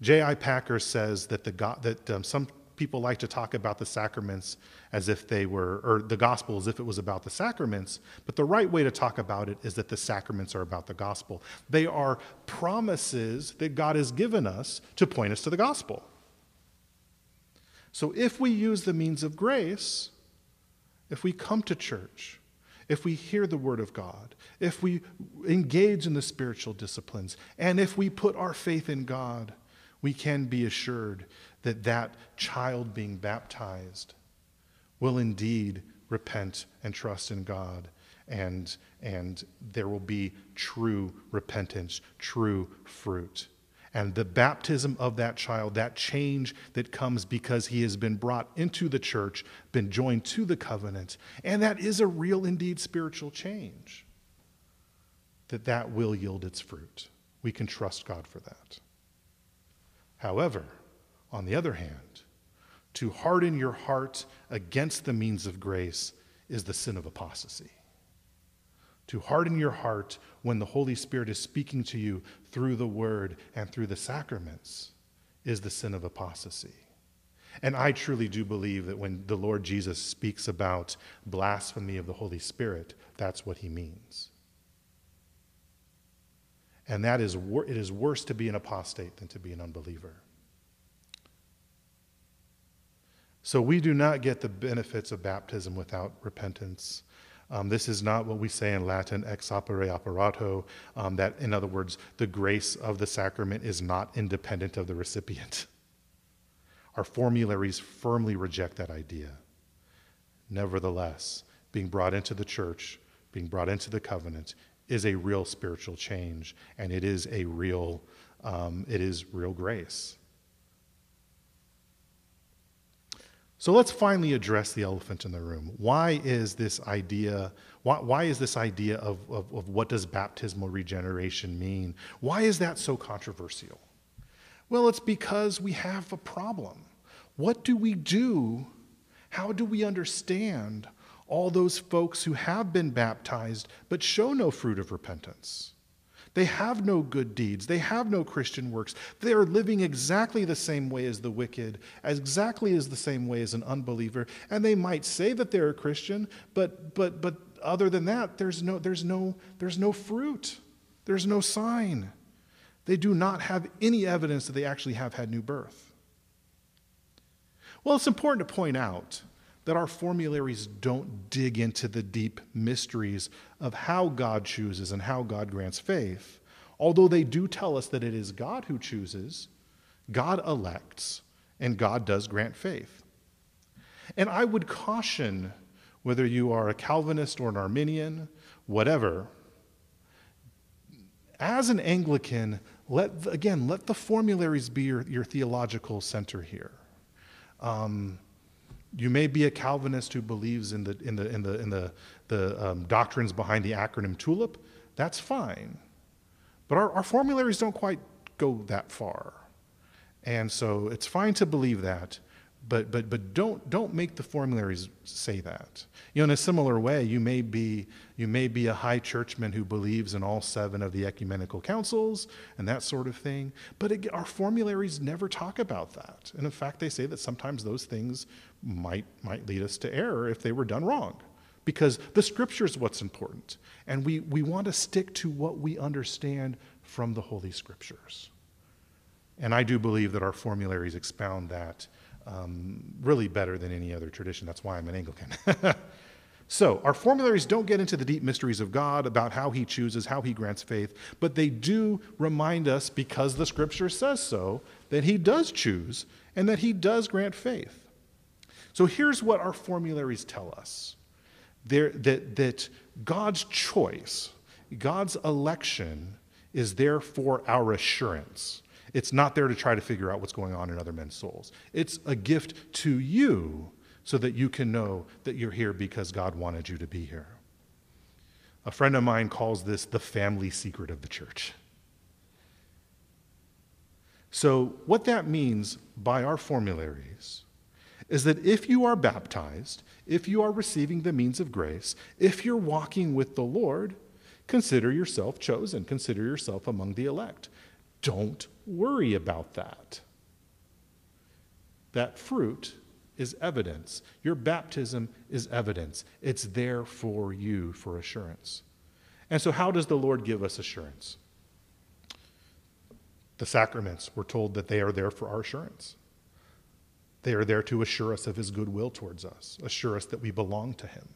J.I. Packer says that, the God, that um, some people like to talk about the sacraments as if they were, or the gospel as if it was about the sacraments, but the right way to talk about it is that the sacraments are about the gospel. They are promises that God has given us to point us to the gospel. So if we use the means of grace, if we come to church, if we hear the word of God, if we engage in the spiritual disciplines, and if we put our faith in God, we can be assured that that child being baptized will indeed repent and trust in God and and there will be true repentance, true fruit. And the baptism of that child, that change that comes because he has been brought into the church, been joined to the covenant, and that is a real indeed spiritual change. That that will yield its fruit. We can trust God for that. However, on the other hand, to harden your heart against the means of grace is the sin of apostasy. To harden your heart when the Holy Spirit is speaking to you through the Word and through the sacraments is the sin of apostasy. And I truly do believe that when the Lord Jesus speaks about blasphemy of the Holy Spirit, that's what he means. And that is, it is worse to be an apostate than to be an unbeliever. So we do not get the benefits of baptism without repentance. Um, this is not what we say in Latin, ex opere operato, um, that, in other words, the grace of the sacrament is not independent of the recipient. Our formularies firmly reject that idea. Nevertheless, being brought into the church, being brought into the covenant, is a real spiritual change, and it is a real, um, it is real grace. So let's finally address the elephant in the room. Why is this idea, why, why is this idea of, of, of what does baptismal regeneration mean? Why is that so controversial? Well, it's because we have a problem. What do we do? How do we understand all those folks who have been baptized but show no fruit of repentance? They have no good deeds. They have no Christian works. They are living exactly the same way as the wicked, exactly as the same way as an unbeliever. And they might say that they're a Christian, but but but other than that, there's no there's no there's no fruit. There's no sign. They do not have any evidence that they actually have had new birth. Well, it's important to point out that our formularies don't dig into the deep mysteries of how God chooses and how God grants faith, although they do tell us that it is God who chooses, God elects, and God does grant faith. And I would caution whether you are a Calvinist or an Arminian, whatever, as an Anglican, let, again, let the formularies be your, your theological center here. Um, you may be a Calvinist who believes in the, in the, in the, in the, the um, doctrines behind the acronym TULIP. That's fine. But our, our formularies don't quite go that far. And so it's fine to believe that, but, but, but don't, don't make the formularies say that. You know, in a similar way, you may, be, you may be a high churchman who believes in all seven of the ecumenical councils and that sort of thing, but it, our formularies never talk about that. And in fact, they say that sometimes those things might, might lead us to error if they were done wrong, because the scripture is what's important. And we, we want to stick to what we understand from the Holy Scriptures. And I do believe that our formularies expound that um, really better than any other tradition. That's why I'm an Anglican. so, our formularies don't get into the deep mysteries of God about how He chooses, how He grants faith, but they do remind us, because the Scripture says so, that He does choose and that He does grant faith. So, here's what our formularies tell us that, that God's choice, God's election, is there for our assurance. It's not there to try to figure out what's going on in other men's souls. It's a gift to you so that you can know that you're here because God wanted you to be here. A friend of mine calls this the family secret of the church. So, what that means by our formularies is that if you are baptized, if you are receiving the means of grace, if you're walking with the Lord, consider yourself chosen, consider yourself among the elect. Don't worry about that. That fruit is evidence. Your baptism is evidence. It's there for you for assurance. And so, how does the Lord give us assurance? The sacraments, we're told that they are there for our assurance. They are there to assure us of his goodwill towards us, assure us that we belong to him.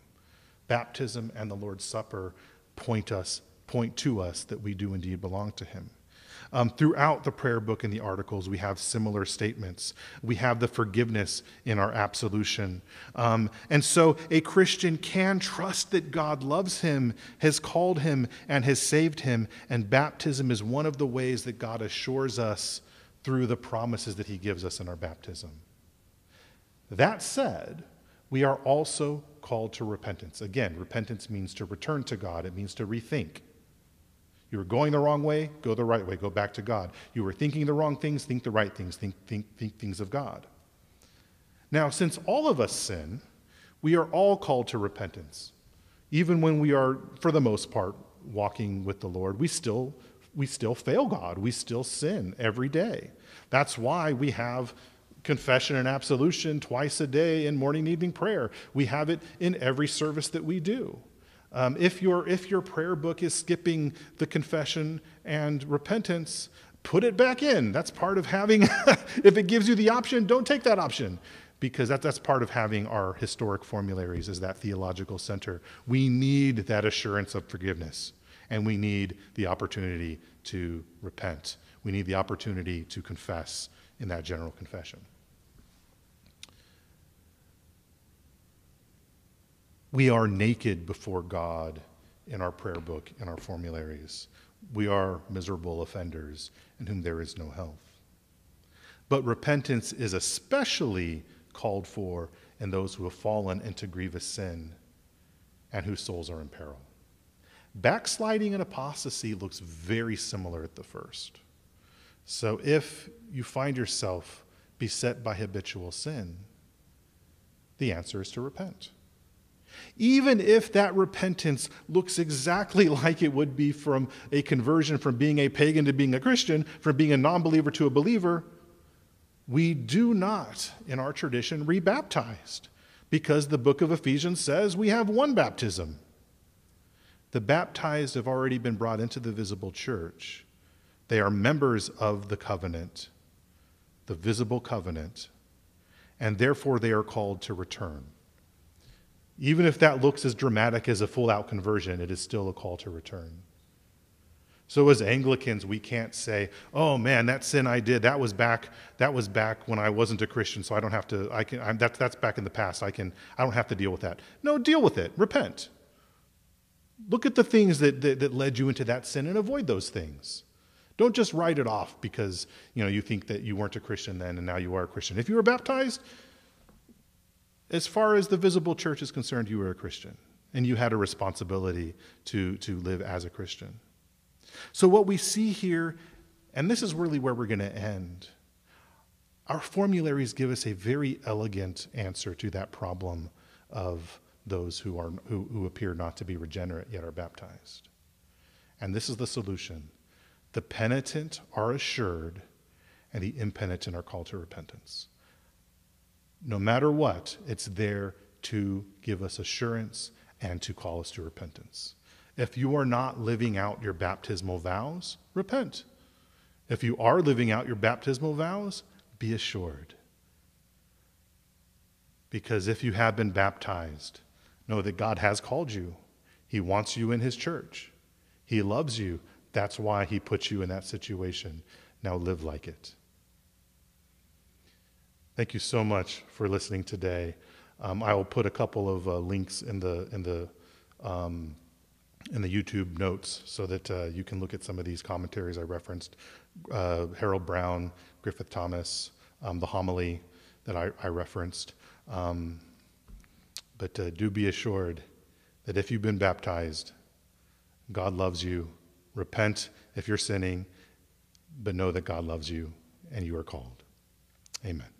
Baptism and the Lord's Supper point us, point to us that we do indeed belong to him. Um, throughout the prayer book and the articles, we have similar statements. We have the forgiveness in our absolution. Um, and so a Christian can trust that God loves him, has called him, and has saved him. And baptism is one of the ways that God assures us through the promises that he gives us in our baptism. That said, we are also called to repentance. Again, repentance means to return to God, it means to rethink. You were going the wrong way, go the right way, go back to God. You were thinking the wrong things, think the right things, think, think, think things of God. Now, since all of us sin, we are all called to repentance. Even when we are, for the most part, walking with the Lord, we still, we still fail God. We still sin every day. That's why we have confession and absolution twice a day in morning and evening prayer. We have it in every service that we do. Um, if, your, if your prayer book is skipping the confession and repentance, put it back in. That's part of having, if it gives you the option, don't take that option because that, that's part of having our historic formularies as that theological center. We need that assurance of forgiveness, and we need the opportunity to repent. We need the opportunity to confess in that general confession. We are naked before God in our prayer book, in our formularies. We are miserable offenders in whom there is no health. But repentance is especially called for in those who have fallen into grievous sin and whose souls are in peril. Backsliding and apostasy looks very similar at the first. So if you find yourself beset by habitual sin, the answer is to repent. Even if that repentance looks exactly like it would be from a conversion from being a pagan to being a Christian, from being a non believer to a believer, we do not, in our tradition, rebaptized because the book of Ephesians says we have one baptism. The baptized have already been brought into the visible church. They are members of the covenant, the visible covenant, and therefore they are called to return. Even if that looks as dramatic as a full out conversion, it is still a call to return. So as Anglicans, we can't say, "Oh man, that sin I did, that was back that was back when I wasn't a Christian, so I don't have to I can I'm, that, that's back in the past. I can I don't have to deal with that." No, deal with it. Repent. Look at the things that, that, that led you into that sin and avoid those things. Don't just write it off because, you know, you think that you weren't a Christian then and now you are a Christian. If you were baptized, as far as the visible church is concerned, you were a Christian and you had a responsibility to, to live as a Christian. So, what we see here, and this is really where we're going to end, Our formularies give us a very elegant answer to that problem of those who, are, who, who appear not to be regenerate yet are baptized. And this is the solution the penitent are assured, and the impenitent are called to repentance. No matter what, it's there to give us assurance and to call us to repentance. If you are not living out your baptismal vows, repent. If you are living out your baptismal vows, be assured. Because if you have been baptized, know that God has called you. He wants you in His church. He loves you. That's why He put you in that situation. Now live like it. Thank you so much for listening today. Um, I will put a couple of uh, links in the in the um, in the YouTube notes so that uh, you can look at some of these commentaries I referenced. Uh, Harold Browne, Griffith Thomas, um, the homily that I, I referenced. Um, but uh, do be assured that if you've been baptized, God loves you. Repent if you're sinning, but know that God loves you and you are called. Amen.